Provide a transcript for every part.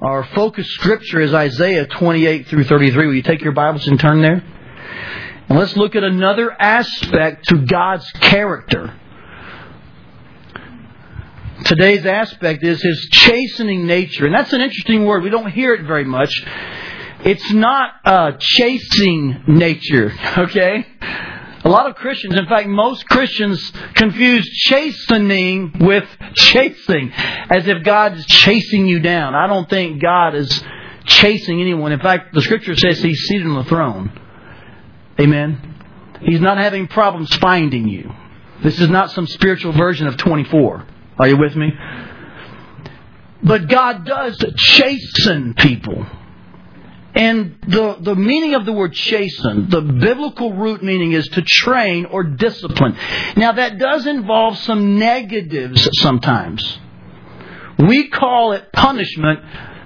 Our focus scripture is Isaiah 28 through 33. Will you take your Bibles and turn there? And let's look at another aspect to God's character. Today's aspect is his chastening nature. And that's an interesting word. We don't hear it very much. It's not a chasing nature, okay? A lot of Christians, in fact, most Christians confuse chastening with chasing, as if God is chasing you down. I don't think God is chasing anyone. In fact, the scripture says He's seated on the throne. Amen. He's not having problems finding you. This is not some spiritual version of 24. Are you with me? But God does chasten people. And the, the meaning of the word chasten, the biblical root meaning is to train or discipline. Now that does involve some negatives sometimes. We call it punishment,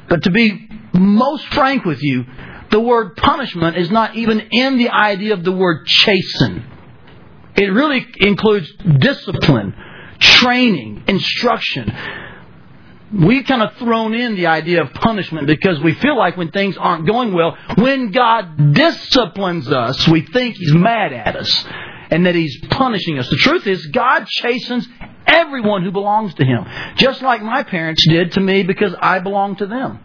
but to be most frank with you, the word punishment is not even in the idea of the word chasten. It really includes discipline, training, instruction we've kind of thrown in the idea of punishment because we feel like when things aren't going well, when God disciplines us, we think He's mad at us and that He's punishing us. The truth is, God chastens everyone who belongs to Him, just like my parents did to me because I belong to them.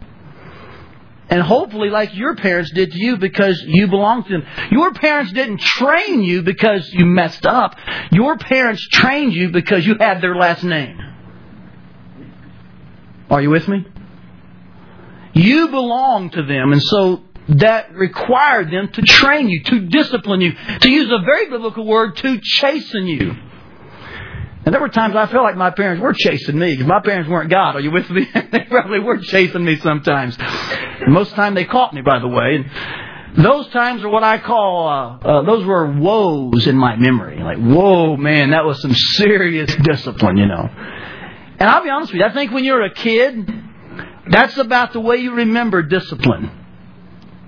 And hopefully, like your parents did to you because you belong to them. Your parents didn't train you because you messed up. Your parents trained you because you had their last name. Are you with me? You belong to them, and so that required them to train you, to discipline you, to use a very biblical word, to chasten you. And there were times I felt like my parents were chasing me because my parents weren't God. Are you with me? they probably were chasing me sometimes. Most of the time they caught me, by the way. And those times are what I call, uh, uh, those were woes in my memory. Like, whoa, man, that was some serious discipline, you know. And I'll be honest with you, I think when you're a kid, that's about the way you remember discipline.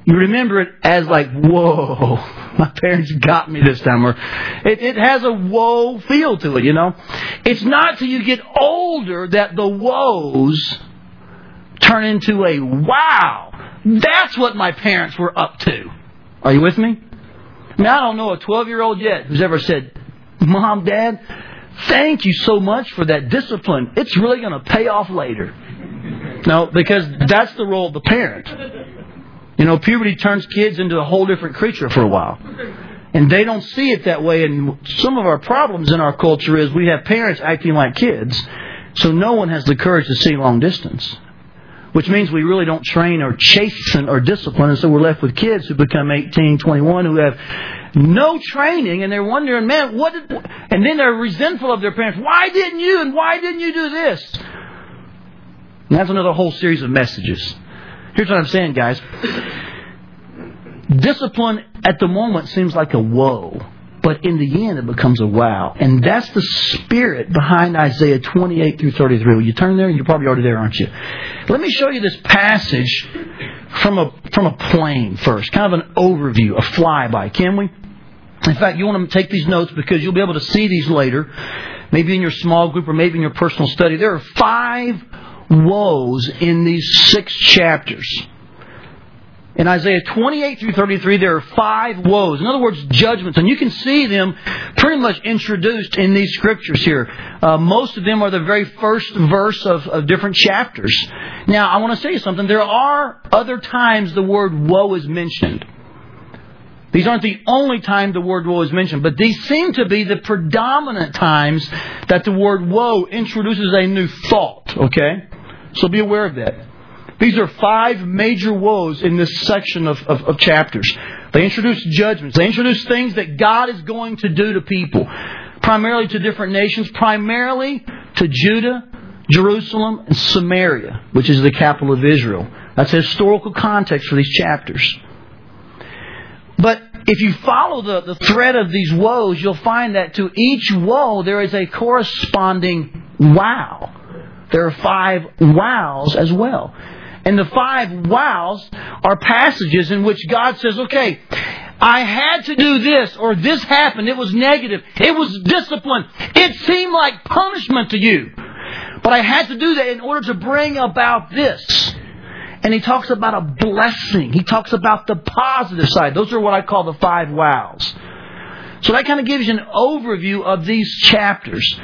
You remember it as like, whoa, my parents got me this time. Or it, it has a whoa feel to it, you know. It's not till you get older that the woes turn into a wow. That's what my parents were up to. Are you with me? Mean, I don't know a 12 year old yet who's ever said, Mom, Dad, Thank you so much for that discipline. It's really going to pay off later. No, because that's the role of the parent. You know, puberty turns kids into a whole different creature for a while. And they don't see it that way. And some of our problems in our culture is we have parents acting like kids. So no one has the courage to see long distance. Which means we really don't train or chasten or discipline. And so we're left with kids who become 18, 21 who have no training, and they're wondering, man, what did, and then they're resentful of their parents. Why didn't you, and why didn't you do this? And that's another whole series of messages. Here's what I'm saying, guys. Discipline at the moment seems like a woe, but in the end it becomes a wow. And that's the spirit behind Isaiah 28 through 33. Will you turn there? You're probably already there, aren't you? Let me show you this passage from a, from a plane first, kind of an overview, a flyby, can we? In fact, you want to take these notes because you'll be able to see these later, maybe in your small group or maybe in your personal study. There are five woes in these six chapters. In Isaiah 28 through 33, there are five woes. In other words, judgments. And you can see them pretty much introduced in these scriptures here. Uh, most of them are the very first verse of, of different chapters. Now, I want to say something. There are other times the word woe is mentioned. These aren't the only time the word woe is mentioned, but these seem to be the predominant times that the word woe introduces a new thought, okay? So be aware of that. These are five major woes in this section of, of, of chapters. They introduce judgments. They introduce things that God is going to do to people, primarily to different nations, primarily to Judah, Jerusalem, and Samaria, which is the capital of Israel. That's a historical context for these chapters. But if you follow the, the thread of these woes, you'll find that to each woe there is a corresponding wow. There are five wows as well. And the five wows are passages in which God says, okay, I had to do this or this happened. It was negative. It was discipline. It seemed like punishment to you. But I had to do that in order to bring about this. And he talks about a blessing. He talks about the positive side. Those are what I call the five wows. So that kind of gives you an overview of these chapters.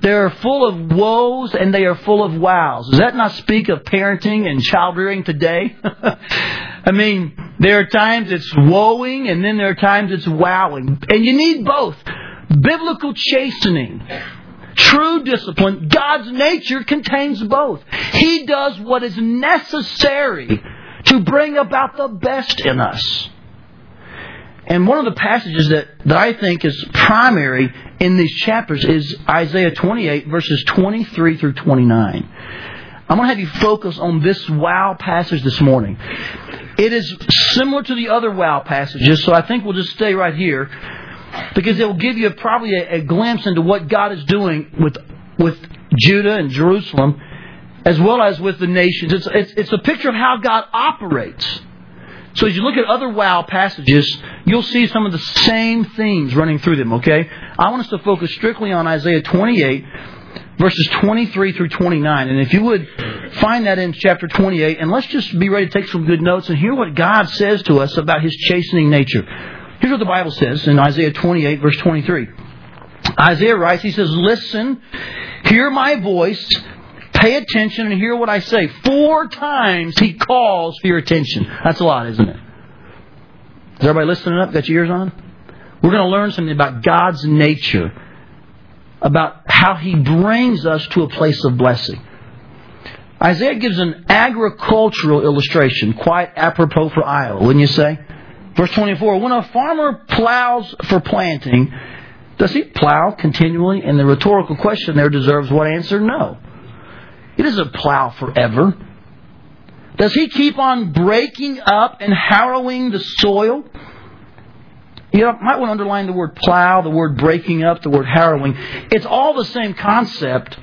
They are full of woes and they are full of wows. Does that not speak of parenting and child rearing today? I mean, there are times it's woeing and then there are times it's wowing. And you need both. Biblical chastening, true discipline, God's nature contains both. He does what is necessary to bring about the best in us. And one of the passages that, that I think is primary in these chapters is Isaiah 28, verses 23 through 29. I'm going to have you focus on this wow passage this morning. It is similar to the other wow passages, so I think we'll just stay right here because it will give you probably a, a glimpse into what God is doing with, with Judah and Jerusalem as well as with the nations. It's, it's, it's a picture of how God operates. So as you look at other wow passages, you'll see some of the same themes running through them, okay? I want us to focus strictly on Isaiah 28, verses 23 through 29. And if you would find that in chapter 28, and let's just be ready to take some good notes and hear what God says to us about His chastening nature. Here's what the Bible says in Isaiah 28, verse 23. Isaiah writes, he says, Listen, hear my voice, Pay attention and hear what I say. Four times he calls for your attention. That's a lot, isn't it? Is everybody listening up? Got your ears on? We're going to learn something about God's nature, about how he brings us to a place of blessing. Isaiah gives an agricultural illustration, quite apropos for Iowa, wouldn't you say? Verse 24 When a farmer plows for planting, does he plow continually? And the rhetorical question there deserves what answer? No. He doesn't plow forever. Does he keep on breaking up and harrowing the soil? You know, might want to underline the word plow, the word breaking up, the word harrowing. It's all the same concept,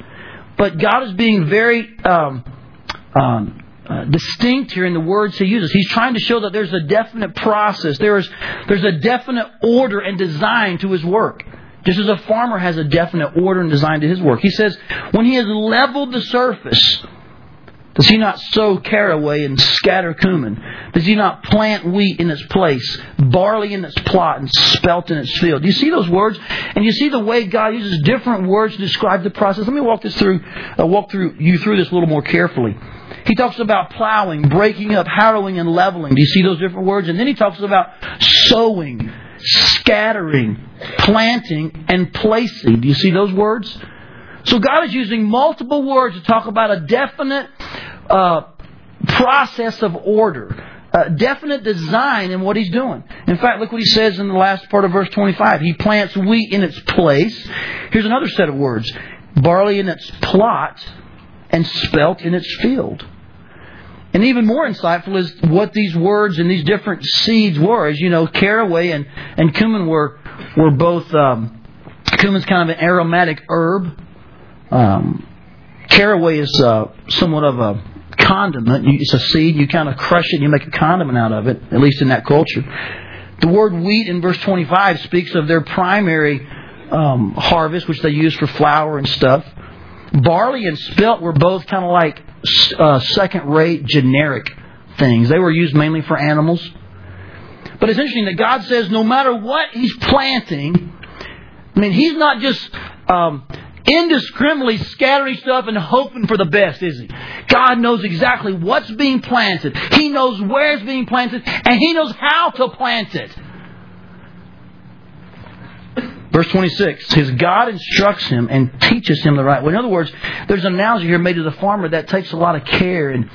but God is being very um, um, uh, distinct here in the words he uses. He's trying to show that there's a definite process, there's, there's a definite order and design to his work. Just as a farmer has a definite order and design to his work. He says, when he has leveled the surface, does he not sow caraway and scatter cumin? Does he not plant wheat in its place, barley in its plot, and spelt in its field? Do you see those words? And you see the way God uses different words to describe the process. Let me walk this through, uh, walk through you through this a little more carefully. He talks about plowing, breaking up, harrowing, and leveling. Do you see those different words? And then he talks about sowing, scattering, planting, and placing. Do you see those words? So God is using multiple words to talk about a definite uh, process of order, a definite design in what He's doing. In fact, look what He says in the last part of verse 25. He plants wheat in its place. Here's another set of words barley in its plot, and spelt in its field. And even more insightful is what these words and these different seeds were. As you know, caraway and, and cumin were, were both, um, cumin's kind of an aromatic herb. Um, caraway is uh, somewhat of a condiment. It's a seed. You kind of crush it and you make a condiment out of it, at least in that culture. The word wheat in verse 25 speaks of their primary um, harvest, which they use for flour and stuff. Barley and spelt were both kind of like uh, second rate generic things. They were used mainly for animals. But it's interesting that God says no matter what He's planting, I mean, He's not just um, indiscriminately scattering stuff and hoping for the best, is He? God knows exactly what's being planted. He knows where it's being planted, and He knows how to plant it. Verse 26, his God instructs him and teaches him the right way. In other words, there's an analogy here made to the farmer that takes a lot of care and,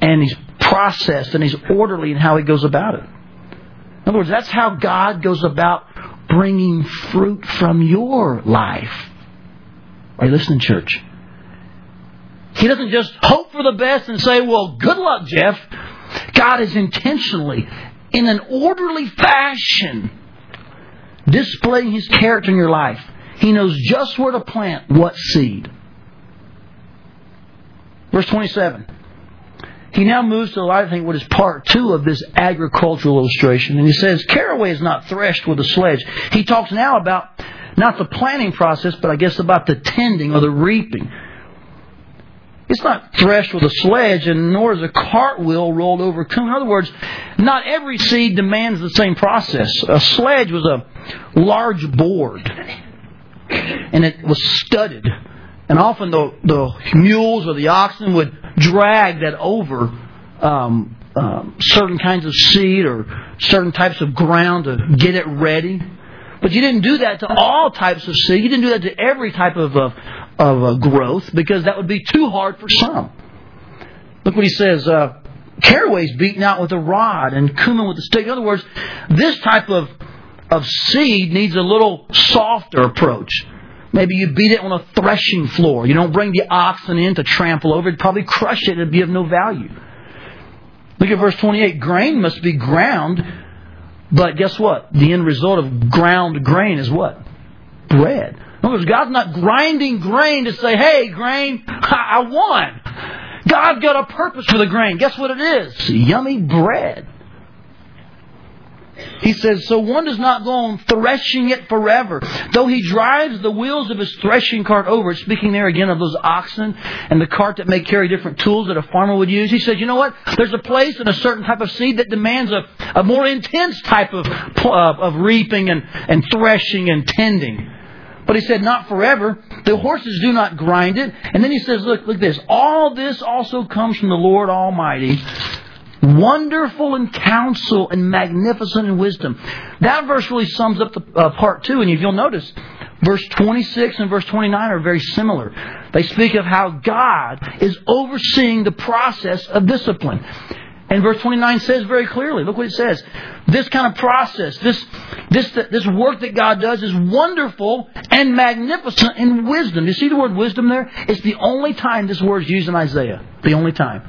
and he's processed and he's orderly in how he goes about it. In other words, that's how God goes about bringing fruit from your life. Are you listening, church? He doesn't just hope for the best and say, well, good luck, Jeff. God is intentionally, in an orderly fashion, displaying His character in your life. He knows just where to plant what seed. Verse 27. He now moves to, the I think, what is part two of this agricultural illustration. And he says, Caraway is not threshed with a sledge. He talks now about not the planting process, but I guess about the tending or the reaping. It's not threshed with a sledge, and nor is a cartwheel rolled over. In other words, not every seed demands the same process. A sledge was a large board, and it was studded. And often the, the mules or the oxen would drag that over um, um, certain kinds of seed or certain types of ground to get it ready. But you didn't do that to all types of seed. You didn't do that to every type of, uh, of uh, growth because that would be too hard for some. Look what he says. Uh, caraway's beaten out with a rod and cumin with a stick. In other words, this type of, of seed needs a little softer approach. Maybe you beat it on a threshing floor. You don't bring the oxen in to trample over it. Probably crush it. It'd be of no value. Look at verse 28. Grain must be ground, but guess what? The end result of ground grain is what? Bread. Words, God's not grinding grain to say, hey, grain, I won. God's got a purpose for the grain. Guess what it is? Yummy bread. He says, So one does not go on threshing it forever. Though he drives the wheels of his threshing cart over it, speaking there again of those oxen and the cart that may carry different tools that a farmer would use, he says, You know what? There's a place and a certain type of seed that demands a, a more intense type of, uh, of reaping and, and threshing and tending. But he said, not forever. The horses do not grind it. And then he says, look, look this. All this also comes from the Lord Almighty, wonderful in counsel and magnificent in wisdom. That verse really sums up the uh, part two, and if you'll notice, verse 26 and verse 29 are very similar. They speak of how God is overseeing the process of discipline. And verse 29 says very clearly, look what it says. This kind of process, this, this, this work that God does is wonderful and magnificent in wisdom. You see the word wisdom there? It's the only time this word is used in Isaiah. The only time.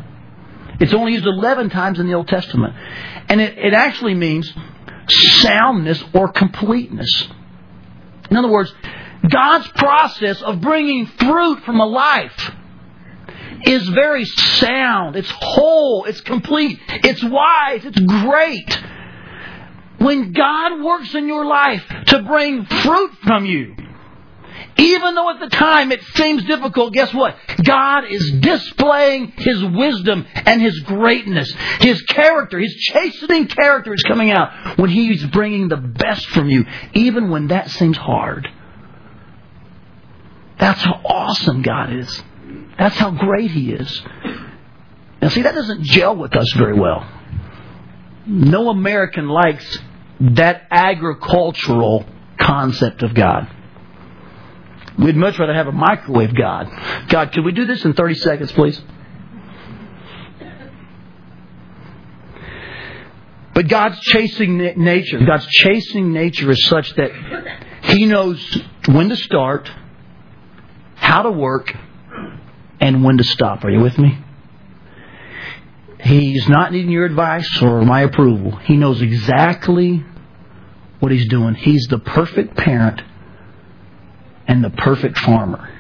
It's only used 11 times in the Old Testament. And it, it actually means soundness or completeness. In other words, God's process of bringing fruit from a life is very sound. It's whole. It's complete. It's wise. It's great. When God works in your life to bring fruit from you, even though at the time it seems difficult, guess what? God is displaying His wisdom and His greatness. His character, His chastening character is coming out when He's bringing the best from you, even when that seems hard. That's how awesome God is. That's how great He is. Now, see, that doesn't gel with us very well. No American likes that agricultural concept of God. We'd much rather have a microwave God. God, could we do this in 30 seconds, please? But God's chasing nature, God's chasing nature is such that He knows when to start, how to work, and when to stop. Are you with me? He's not needing your advice or my approval. He knows exactly what he's doing. He's the perfect parent and the perfect farmer.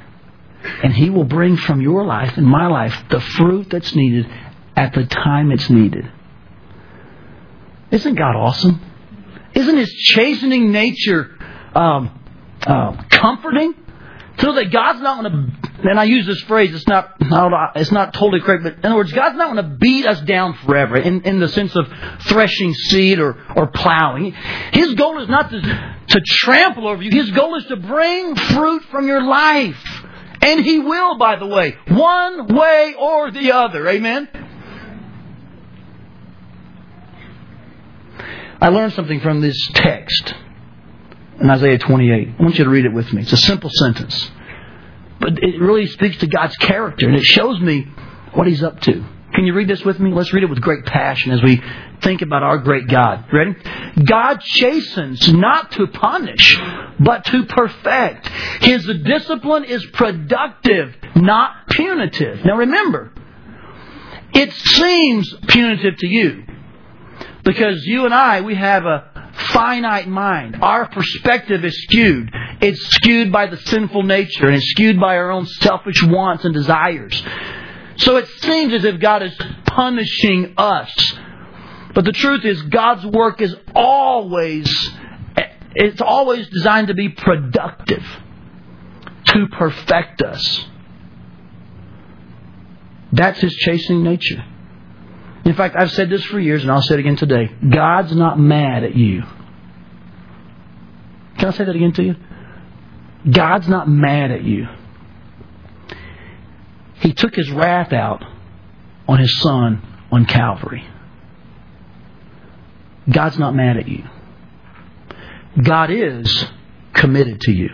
And he will bring from your life and my life the fruit that's needed at the time it's needed. Isn't God awesome? Isn't his chastening nature um, uh, comforting? Know that God's not going to, and I use this phrase, it's not, it's not totally correct, but in other words, God's not going to beat us down forever in, in the sense of threshing seed or, or plowing. His goal is not to, to trample over you. His goal is to bring fruit from your life. And He will, by the way, one way or the other. Amen? I learned something from this text in Isaiah 28. I want you to read it with me. It's a simple sentence. But it really speaks to God's character and it shows me what He's up to. Can you read this with me? Let's read it with great passion as we think about our great God. Ready? God chastens not to punish, but to perfect. His discipline is productive, not punitive. Now remember, it seems punitive to you because you and I, we have a finite mind. Our perspective is skewed. It's skewed by the sinful nature and it's skewed by our own selfish wants and desires. So it seems as if God is punishing us. But the truth is God's work is always it's always designed to be productive, to perfect us. That's his chastening nature. In fact, I've said this for years, and I'll say it again today. God's not mad at you. Can I say that again to you? God's not mad at you. He took his wrath out on his son on Calvary. God's not mad at you. God is committed to you.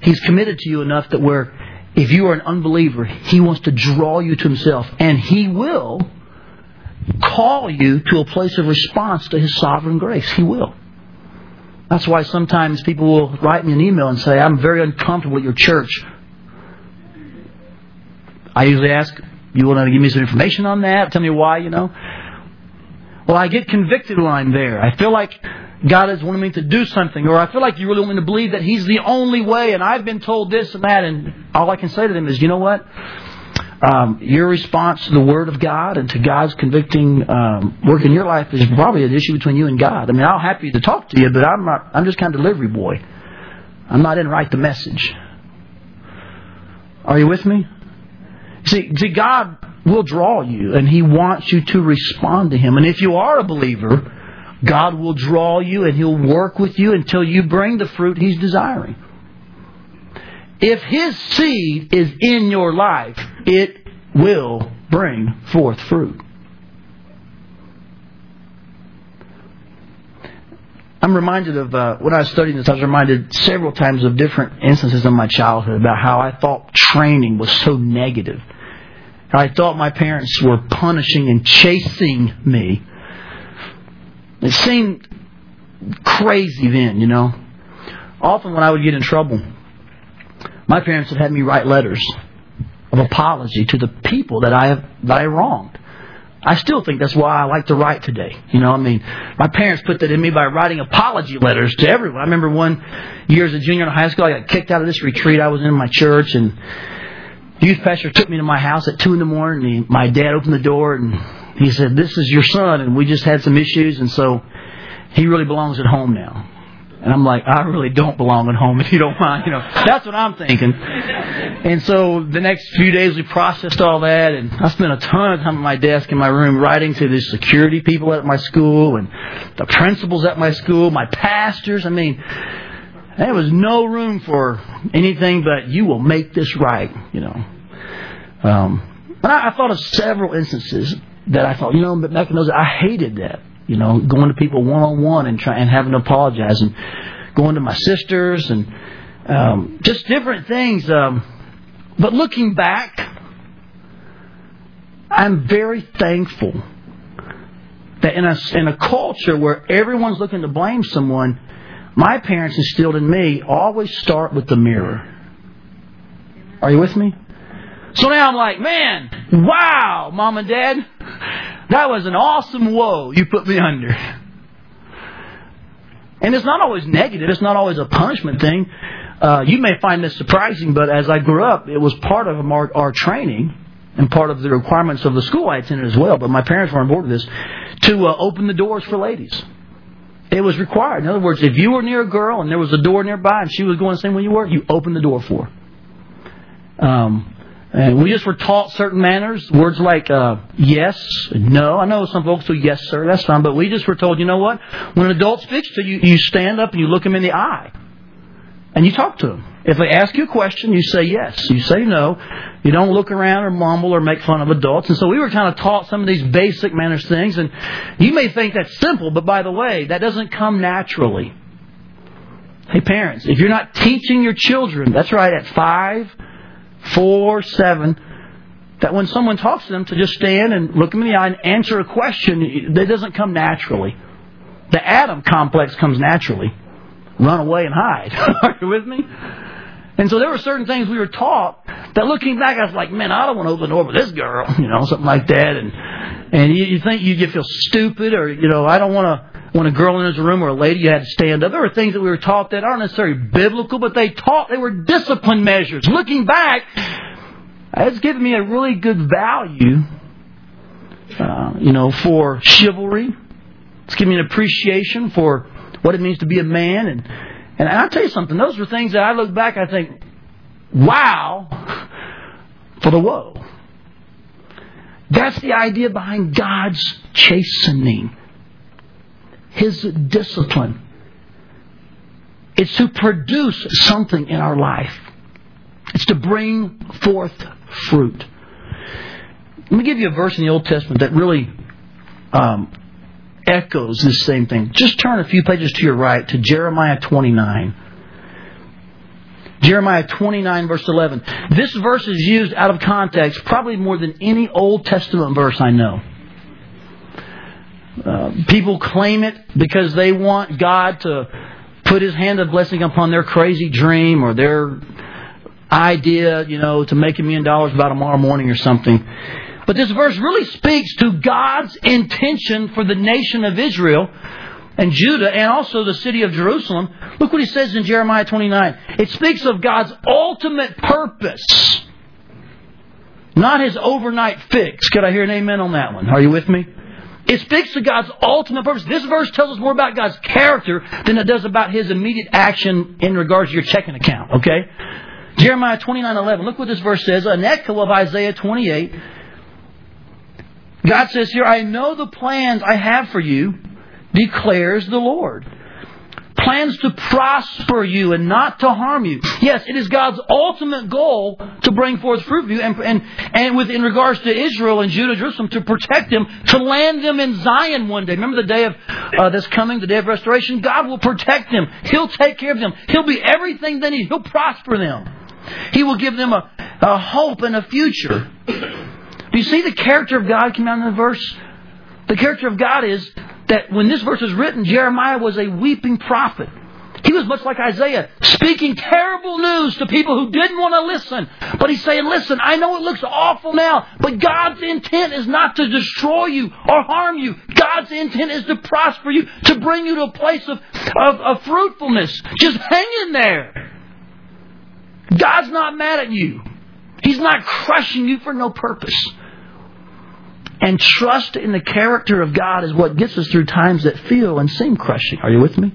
He's committed to you enough that where if you are an unbeliever, He wants to draw you to Himself, and He will call you to a place of response to His sovereign grace. He will. That's why sometimes people will write me an email and say, I'm very uncomfortable at your church. I usually ask, you want to give me some information on that? Tell me why, you know? Well, I get convicted when I'm there. I feel like God is wanting me to do something, or I feel like you really want me to believe that He's the only way, and I've been told this and that, and all I can say to them is, you know what? Um, your response to the Word of God and to God's convicting um, work in your life is probably an issue between you and God. I mean, I'm happy to talk to you, but I'm not. I'm just kind of delivery boy. I'm not in write the message. Are you with me? See, see, God will draw you, and He wants you to respond to Him. And if you are a believer, God will draw you and He'll work with you until you bring the fruit He's desiring. If His seed is in your life, it will bring forth fruit. I'm reminded of uh, when I was studying this. I was reminded several times of different instances in my childhood about how I thought training was so negative. I thought my parents were punishing and chasing me it seemed crazy then, you know. Often when I would get in trouble, my parents would have me write letters of apology to the people that I have that I wronged. I still think that's why I like to write today. You know, I mean, my parents put that in me by writing apology letters to everyone. I remember one year as a junior in high school, I got kicked out of this retreat I was in my church, and youth pastor took me to my house at two in the morning. And my dad opened the door and he said, This is your son, and we just had some issues, and so he really belongs at home now. And I'm like, I really don't belong at home if you don't mind. You know, that's what I'm thinking. And so the next few days we processed all that, and I spent a ton of time at my desk in my room writing to the security people at my school and the principals at my school, my pastors. I mean, there was no room for anything but you will make this right. You know. Um, but I, I thought of several instances that I thought, you know, back in those, I hated that. You know, going to people one on one and try and having to apologize, and going to my sisters and um, just different things. Um, but looking back, I'm very thankful that in a in a culture where everyone's looking to blame someone, my parents instilled in me always start with the mirror. Are you with me? So now I'm like, man, wow, mom and dad, that was an awesome woe you put me under. And it's not always negative. It's not always a punishment thing. Uh, you may find this surprising, but as I grew up, it was part of our, our training and part of the requirements of the school I attended as well. But my parents were on board with this to uh, open the doors for ladies. It was required. In other words, if you were near a girl and there was a door nearby and she was going the same way you were, you opened the door for her. Um, and we just were taught certain manners, words like uh, yes, no. I know some folks do yes, sir, that's fine, but we just were told, you know what? When an adult speaks to you, you stand up and you look them in the eye. And you talk to them. If they ask you a question, you say yes. You say no. You don't look around or mumble or make fun of adults. And so we were kind of taught some of these basic manners things. And you may think that's simple, but by the way, that doesn't come naturally. Hey, parents, if you're not teaching your children, that's right, at five, 4 7 that when someone talks to them to just stand and look them in the eye and answer a question, that doesn't come naturally. The Adam complex comes naturally. Run away and hide. Are you with me? And so there were certain things we were taught that looking back, I was like, man, I don't want to open the door for this girl, you know, something like that. And and you, you think you feel stupid, or you know, I don't want to. When a girl enters a room or a lady, you had to stand up. There were things that we were taught that aren't necessarily biblical, but they taught they were discipline measures. Looking back, it's given me a really good value, uh, you know, for chivalry. It's given me an appreciation for what it means to be a man, and and I'll tell you something. Those are things that I look back, I think, wow, for the woe. That's the idea behind God's chastening, His discipline. It's to produce something in our life. It's to bring forth fruit. Let me give you a verse in the Old Testament that really um, echoes this same thing. Just turn a few pages to your right to Jeremiah 29. Jeremiah 29, verse 11. This verse is used out of context probably more than any Old Testament verse I know. Uh, people claim it because they want God to put His hand of blessing upon their crazy dream or their idea, you know, to make a million dollars by tomorrow morning or something. But this verse really speaks to God's intention for the nation of Israel and Judah and also the city of Jerusalem. Look what he says in Jeremiah 29. It speaks of God's ultimate purpose, not his overnight fix. Could I hear an amen on that one? Are you with me? It speaks to God's ultimate purpose. This verse tells us more about God's character than it does about his immediate action in regards to your checking account, okay? Jeremiah 29:11. Look what this verse says, an echo of Isaiah 28. God says here, I know the plans I have for you, declares the Lord. Plans to prosper you and not to harm you. Yes, it is God's ultimate goal to bring forth fruit for you and, and, and with, in regards to Israel and Judah, Jerusalem, to protect them, to land them in Zion one day. Remember the day of, uh, that's coming, the day of restoration? God will protect them. He'll take care of them. He'll be everything they need. He'll prosper them. He will give them a, a hope and a future. Do you see the character of God coming out in the verse? The character of God is that when this verse was written, Jeremiah was a weeping prophet. He was much like Isaiah, speaking terrible news to people who didn't want to listen. But he's saying, listen, I know it looks awful now, but God's intent is not to destroy you or harm you. God's intent is to prosper you, to bring you to a place of, of, of fruitfulness. Just hang in there. God's not mad at you. He's not crushing you for no purpose. And trust in the character of God is what gets us through times that feel and seem crushing. Are you with me?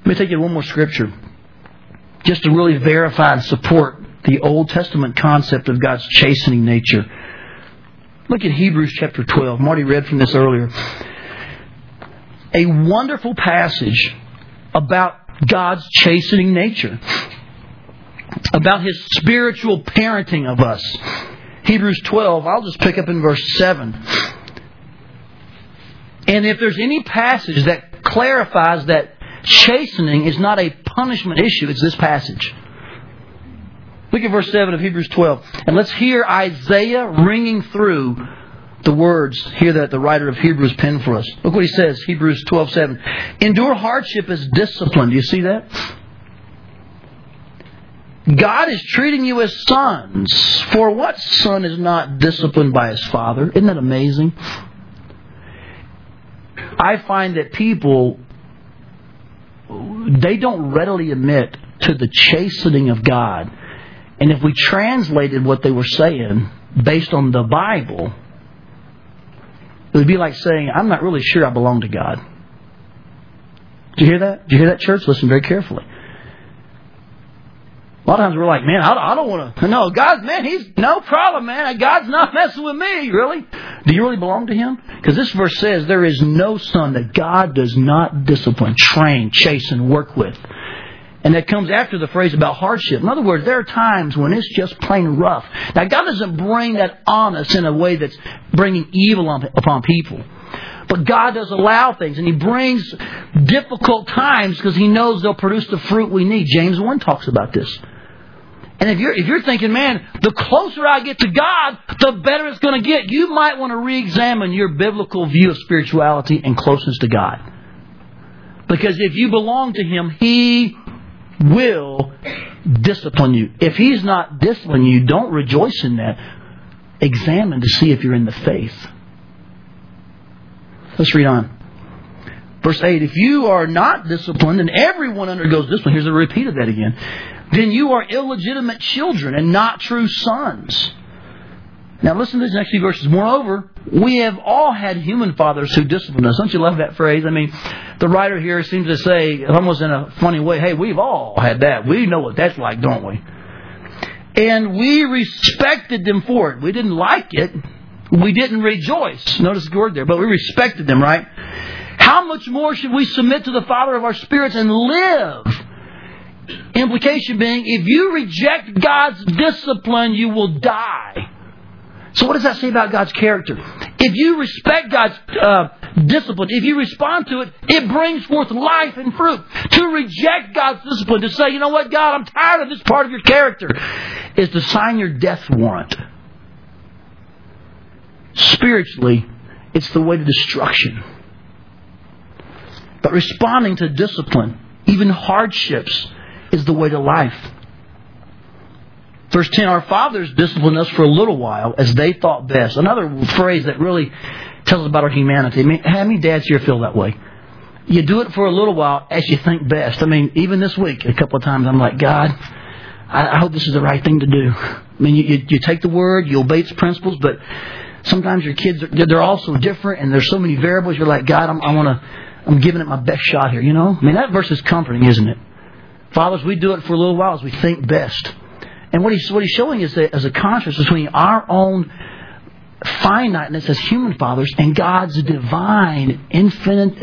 Let me take you one more scripture. Just to really verify and support the Old Testament concept of God's chastening nature. Look at Hebrews chapter 12. Marty read from this earlier. A wonderful passage about God's chastening nature, about His spiritual parenting of us. Hebrews 12, I'll just pick up in verse 7. And if there's any passage that clarifies that chastening is not a punishment issue, it's this passage. Look at verse 7 of Hebrews 12. And let's hear Isaiah ringing through the words here that the writer of Hebrews penned for us. Look what he says, Hebrews 12:7. Endure hardship as discipline. Do you see that? God is treating you as sons. For what son is not disciplined by his father? Isn't that amazing? I find that people they don't readily admit to the chastening of God. And if we translated what they were saying based on the Bible, it would be like saying, I'm not really sure I belong to God. Do you hear that? Do you hear that, church? Listen very carefully. A lot of times we're like, man, I don't want to. No, God, man, He's no problem, man. God's not messing with me, really. Do you really belong to Him? Because this verse says there is no son that God does not discipline, train, chase, and work with. And that comes after the phrase about hardship. In other words, there are times when it's just plain rough. Now, God doesn't bring that on us in a way that's bringing evil upon people. But God does allow things, and He brings difficult times because He knows they'll produce the fruit we need. James 1 talks about this. And if you're, if you're thinking, man, the closer I get to God, the better it's going to get, you might want to re-examine your biblical view of spirituality and closeness to God. Because if you belong to Him, He will discipline you. If He's not disciplining you, don't rejoice in that. Examine to see if you're in the faith. Let's read on. Verse 8 If you are not disciplined, and everyone undergoes discipline, here's a repeat of that again then you are illegitimate children and not true sons. Now listen to these next few verses. Moreover, we have all had human fathers who disciplined us. Don't you love that phrase? I mean, the writer here seems to say, almost in a funny way, hey, we've all had that. We know what that's like, don't we? And we respected them for it. We didn't like it. We didn't rejoice. Notice the word there, but we respected them, right? How much more should we submit to the Father of our spirits and live? Implication being, if you reject God's discipline, you will die. So what does that say about God's character? If you respect God's uh, discipline, if you respond to it, it brings forth life and fruit. To reject God's discipline, to say, you know what, God, I'm tired of this part of your character, is to sign your death warrant. Spiritually, it's the way to destruction. But responding to discipline, even hardships, is the way to life. Verse 10 Our fathers disciplined us for a little while as they thought best. Another phrase that really tells us about our humanity. I mean, how many dads here feel that way? You do it for a little while as you think best. I mean, even this week, a couple of times, I'm like, God, I, hope this is the right thing to do. I mean, you, you, you take the word, you obey its principles, but sometimes your kids, are, they're all so different, and there's so many variables. You're like, God, I'm, I want to, I'm giving it my best shot here. You know, I mean, that verse is comforting, isn't it? Fathers, we do it for a little while as we think best. And what he's, what he's showing is that as a contrast between our own finiteness as human fathers and God's divine, infinite,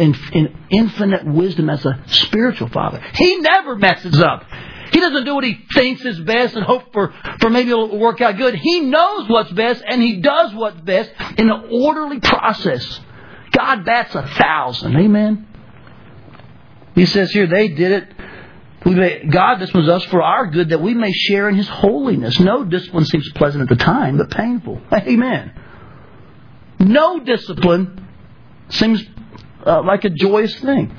infinite wisdom as a spiritual father. He never messes up. He doesn't do what he thinks is best and hope for, for maybe it'll work out good. He knows what's best and he does what's best in an orderly process. God bats a thousand. Amen. He says here, they did it we may, God disciplines us for our good that we may share in His holiness. No discipline seems pleasant at the time, but painful. Amen. No discipline seems uh, like a joyous thing.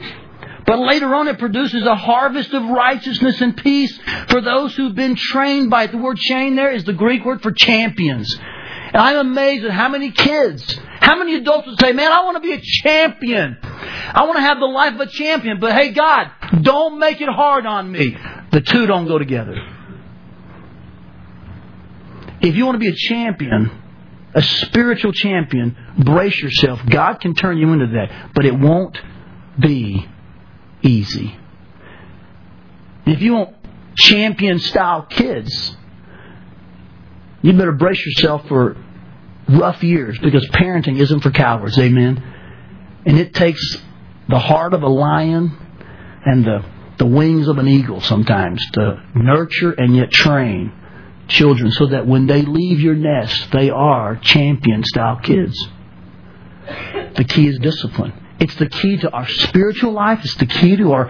But later on, it produces a harvest of righteousness and peace for those who've been trained by it. The word train there is the Greek word for champions. And I'm amazed at how many kids, how many adults would say, Man, I want to be a champion. I want to have the life of a champion. But hey, God, don't make it hard on me. The two don't go together. If you want to be a champion, a spiritual champion, brace yourself. God can turn you into that, but it won't be easy. If you want champion style kids, you better brace yourself for rough years because parenting isn't for cowards. Amen. And it takes the heart of a lion and the, the wings of an eagle sometimes to nurture and yet train children so that when they leave your nest, they are champion style kids. The key is discipline. It's the key to our spiritual life. It's the key to our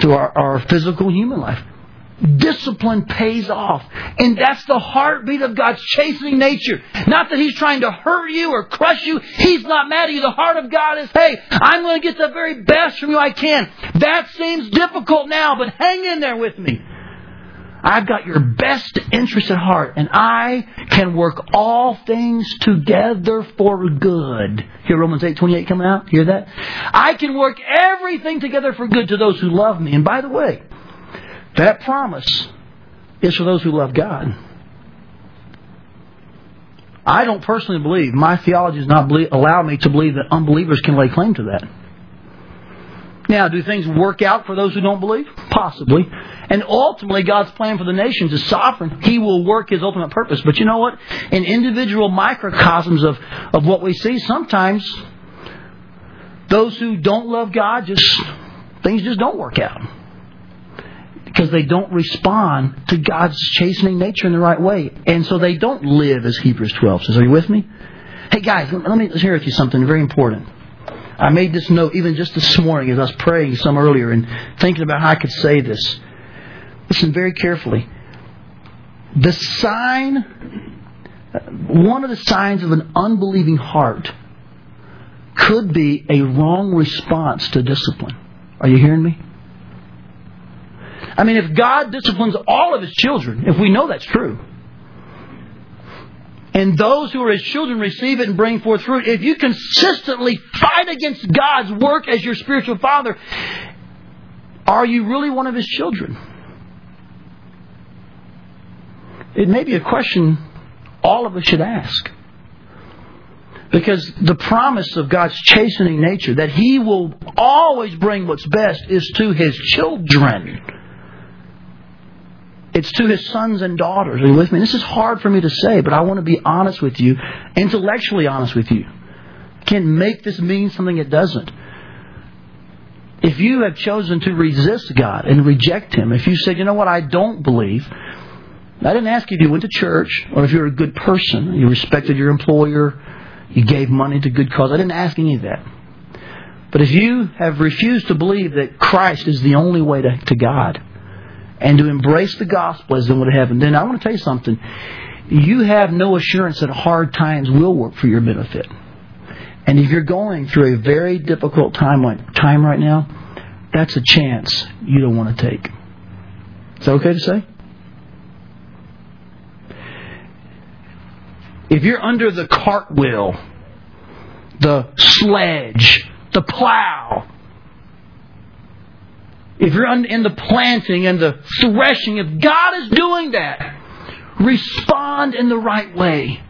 to our, our physical human life. Discipline pays off. And that's the heartbeat of God's chastening nature. Not that He's trying to hurt you or crush you. He's not mad at you. The heart of God is, hey, I'm going to get the very best from you I can. That seems difficult now, but hang in there with me. I've got your best interest at heart, and I can work all things together for good. Hear Romans 8 28 coming out? Hear that? I can work everything together for good to those who love me. And by the way, that promise is for those who love God. I don't personally believe, my theology does not believe, allow me to believe that unbelievers can lay claim to that. Now, do things work out for those who don't believe? Possibly. And ultimately, God's plan for the nations is sovereign. He will work His ultimate purpose. But you know what? In individual microcosms of, of what we see, sometimes those who don't love God just, things just don't work out because they don't respond to God's chastening nature in the right way. And so they don't live as Hebrews 12 says. Are you with me? Hey guys, let me share with you something very important. I made this note even just this morning as I was praying some earlier and thinking about how I could say this. Listen very carefully. The sign, one of the signs of an unbelieving heart could be a wrong response to discipline. Are you hearing me? I mean, if God disciplines all of His children, if we know that's true, and those who are His children receive it and bring forth fruit, if you consistently fight against God's work as your spiritual father, are you really one of His children? It may be a question all of us should ask. Because the promise of God's chastening nature, that He will always bring what's best, is to His children. It's to his sons and daughters. Are you with me? This is hard for me to say, but I want to be honest with you, intellectually honest with you. Can't make this mean something it doesn't. If you have chosen to resist God and reject Him, if you said, you know what, I don't believe, I didn't ask you if you went to church or if you're a good person, you respected your employer, you gave money to good cause. I didn't ask any of that. But if you have refused to believe that Christ is the only way to, to God and to embrace the gospel as the way to heaven, then I want to tell you something. You have no assurance that hard times will work for your benefit. And if you're going through a very difficult time, time right now, that's a chance you don't want to take. Is that okay to say? If you're under the cartwheel, the sledge, the plow, if you're in the planting and the threshing, if God is doing that, respond in the right way.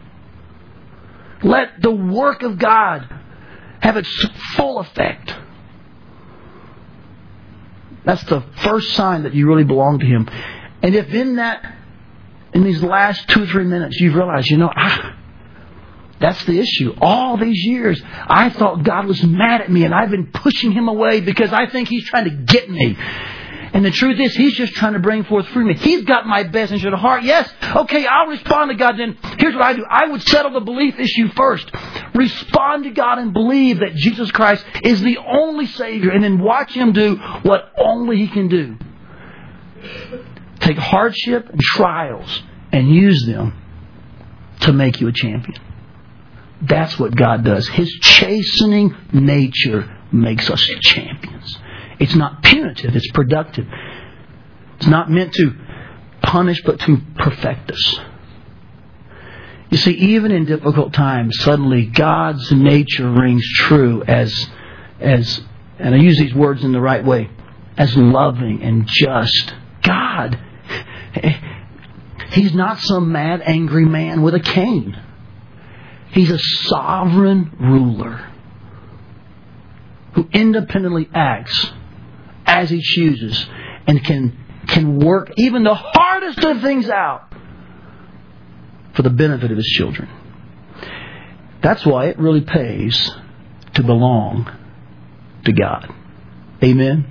Let the work of God have its full effect. That's the first sign that you really belong to Him. And if in that, in these last two or three minutes, you've realized, you know, ah, that's the issue. All these years, I thought God was mad at me and I've been pushing Him away because I think He's trying to get me. And the truth is, He's just trying to bring forth freedom. He's got my best interest at heart. Yes, okay, I'll respond to God. Then here's what I do. I would settle the belief issue first. Respond to God and believe that Jesus Christ is the only Savior and then watch Him do what only He can do. Take hardship and trials and use them to make you a champion. That's what God does. His chastening nature makes us champions. It's not punitive, it's productive. It's not meant to punish, but to perfect us. You see, even in difficult times, suddenly God's nature rings true as, as, and I use these words in the right way, as loving and just. God, He's not some mad, angry man with a cane. He's a sovereign ruler who independently acts as he chooses and can, can work even the hardest of things out for the benefit of his children. That's why it really pays to belong to God. Amen?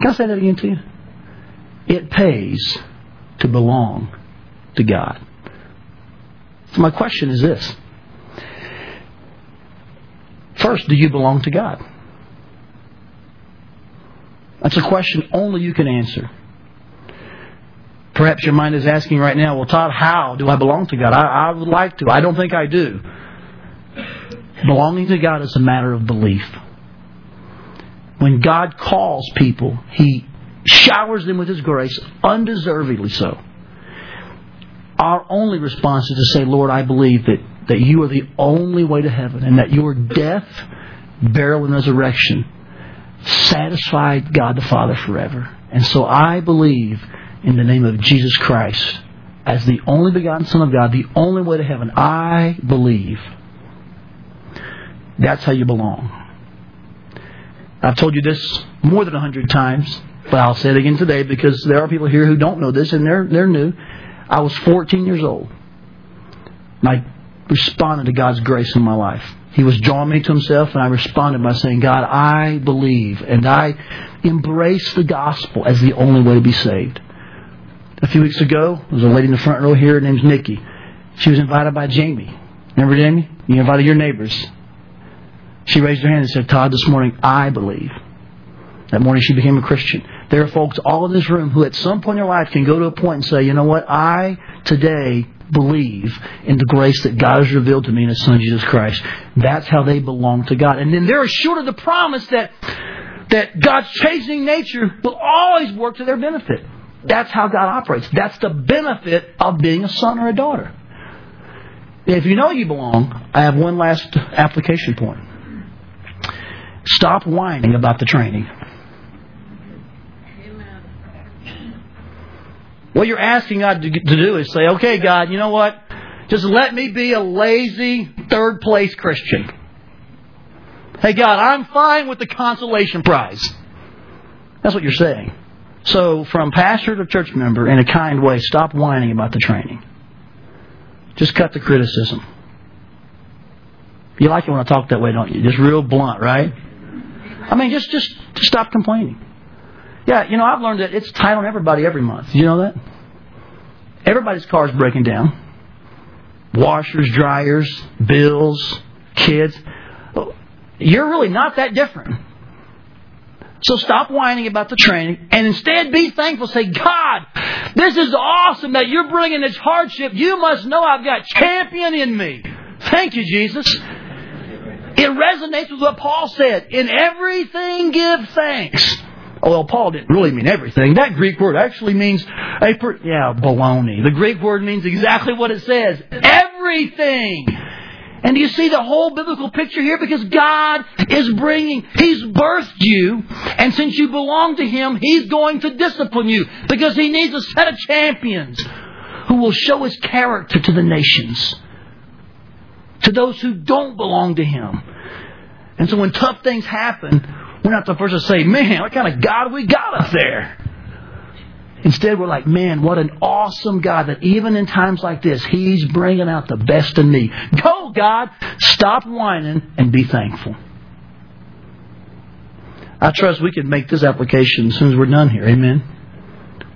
Can I say that again to you? It pays to belong to God. So my question is this. First, do you belong to God? That's a question only you can answer. Perhaps your mind is asking right now, well, Todd, how do I belong to God? I, I would like to. I don't think I do. Belonging to God is a matter of belief. When God calls people, He showers them with His grace, undeservedly so. Our only response is to say, Lord, I believe that, that you are the only way to heaven and that your death, burial, and resurrection satisfied God the Father forever. And so I believe in the name of Jesus Christ as the only begotten Son of God, the only way to heaven. I believe. That's how you belong. I've told you this more than a hundred times, but I'll say it again today because there are people here who don't know this and they're they're new. I was 14 years old. I responded to God's grace in my life. He was drawing me to himself, and I responded by saying, God, I believe, and I embrace the gospel as the only way to be saved. A few weeks ago, there was a lady in the front row here, her name's Nikki. She was invited by Jamie. Remember Jamie? You invited your neighbors. She raised her hand and said, Todd, this morning I believe. That morning she became a Christian. There are folks all in this room who at some point in their life can go to a point and say, you know what, I today believe in the grace that God has revealed to me in His Son Jesus Christ. That's how they belong to God. And then they're assured of the promise that, that God's changing nature will always work to their benefit. That's how God operates. That's the benefit of being a son or a daughter. If you know you belong, I have one last application point. Stop whining about the training. What you're asking God to, do is say, okay, God, you know what? Just let me be a lazy third place Christian. Hey, God, I'm fine with the consolation prize. That's what you're saying. So, from pastor to church member, in a kind way, stop whining about the training. Just cut the criticism. You like it when I talk that way, don't you? Just real blunt, right? I mean, just just, just stop complaining. Yeah, you know, I've learned that it's tight on everybody every month. You know that? Everybody's car's breaking down. Washers, dryers, bills, kids. You're really not that different. So stop whining about the training and instead be thankful. Say, God, this is awesome that you're bringing this hardship. You must know I've got champion in me. Thank you, Jesus. It resonates with what Paul said. In everything give thanks. Oh, well, Paul didn't really mean everything. That Greek word actually means a per- yeah, baloney. The Greek word means exactly what it says. Everything. And do you see the whole biblical picture here? Because God is bringing, He's birthed you, and since you belong to Him, He's going to discipline you because He needs a set of champions who will show His character to the nations, to those who don't belong to Him. And so when tough things happen, we're not the first to say, man, what kind of God we got up there? Instead, we're like, man, what an awesome God that even in times like this, He's bringing out the best in me. Go, God. Stop whining and be thankful. I trust we can make this application as soon as we're done here. Amen.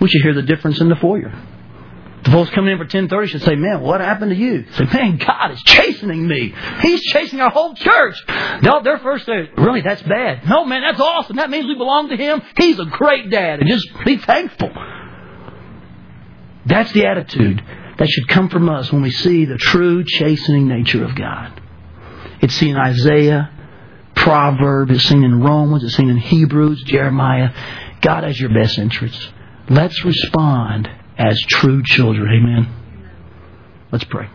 We should hear the difference in the foyer. The folks coming in for 1030 should say, man, what happened to you? Say, man, God is chastening me. He's chasing our whole church. No, their first say, really, that's bad. No, man, that's awesome. That means we belong to Him. He's a great dad. And just be thankful. That's the attitude that should come from us when we see the true chastening nature of God. It's seen in Isaiah, Proverbs, it's seen in Romans, it's seen in Hebrews, Jeremiah. God has your best interests. Let's respond as true children. Amen. Let's pray.